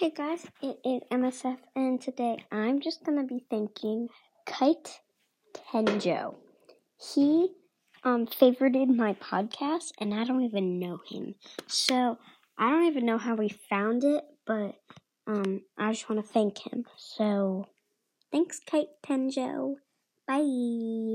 Hey guys, it is MSF, and today I'm just gonna be thanking Kite Tenjo. He um favorited my podcast, and I don't even know him, so I don't even know how we found it, but um I just want to thank him. So thanks, Kite Tenjo. Bye.